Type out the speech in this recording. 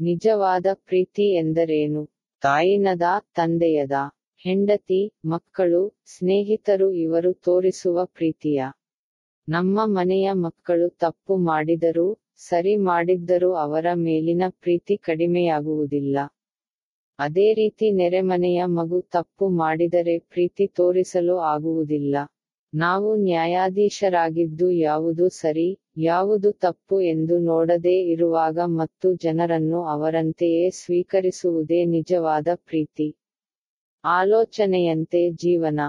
ನಿಜವಾದ ಪ್ರೀತಿ ಎಂದರೇನು? ತಾಯಿನದ, ತಂದೆಯದ, ಹೆಂಡತಿ, ಮಕ್ಕಳು, ಸ್ನೇಹಿತರು ಇವರು ತೋರಿಸುವ ಪ್ರೀತಿಯ. ನಮ್ಮ ಮನೆಯ ಮಕ್ಕಳು ತಪ್ಪು ಮಾಡಿದರೂ, ಸರಿ ಮಾಡಿದ್ದರೂ ಅವರ ಮೇಲಿನ ಪ್ರೀತಿ ಕಡಿಮೆಯಾಗುವುದಿಲ್ಲ. ಅದೇ ರೀತಿ ನೆರೆಮನೆಯ ಮಗು ತಪ್ಪು ಮಾಡಿದರೆ ಪ್ರೀತಿ ತೋರಿಸಲು ಆಗುವುದಿಲ್ಲ. ನಾವು ನ್ಯಾಯಾಧೀಶರಾಗಿದ್ದು ಯಾವುದು ಸರಿ, ಯಾವುದು ತಪ್ಪು ಎಂದು ನೋಡದೇ ಇರುವಾಗ ಮತ್ತು ಜನರನ್ನು ಅವರಂತೆಯೇ ಸ್ವೀಕರಿಸುವುದೇ ನಿಜವಾದ ಪ್ರೀತಿ. ಆಲೋಚನೆಯಂತೆ ಜೀವನ.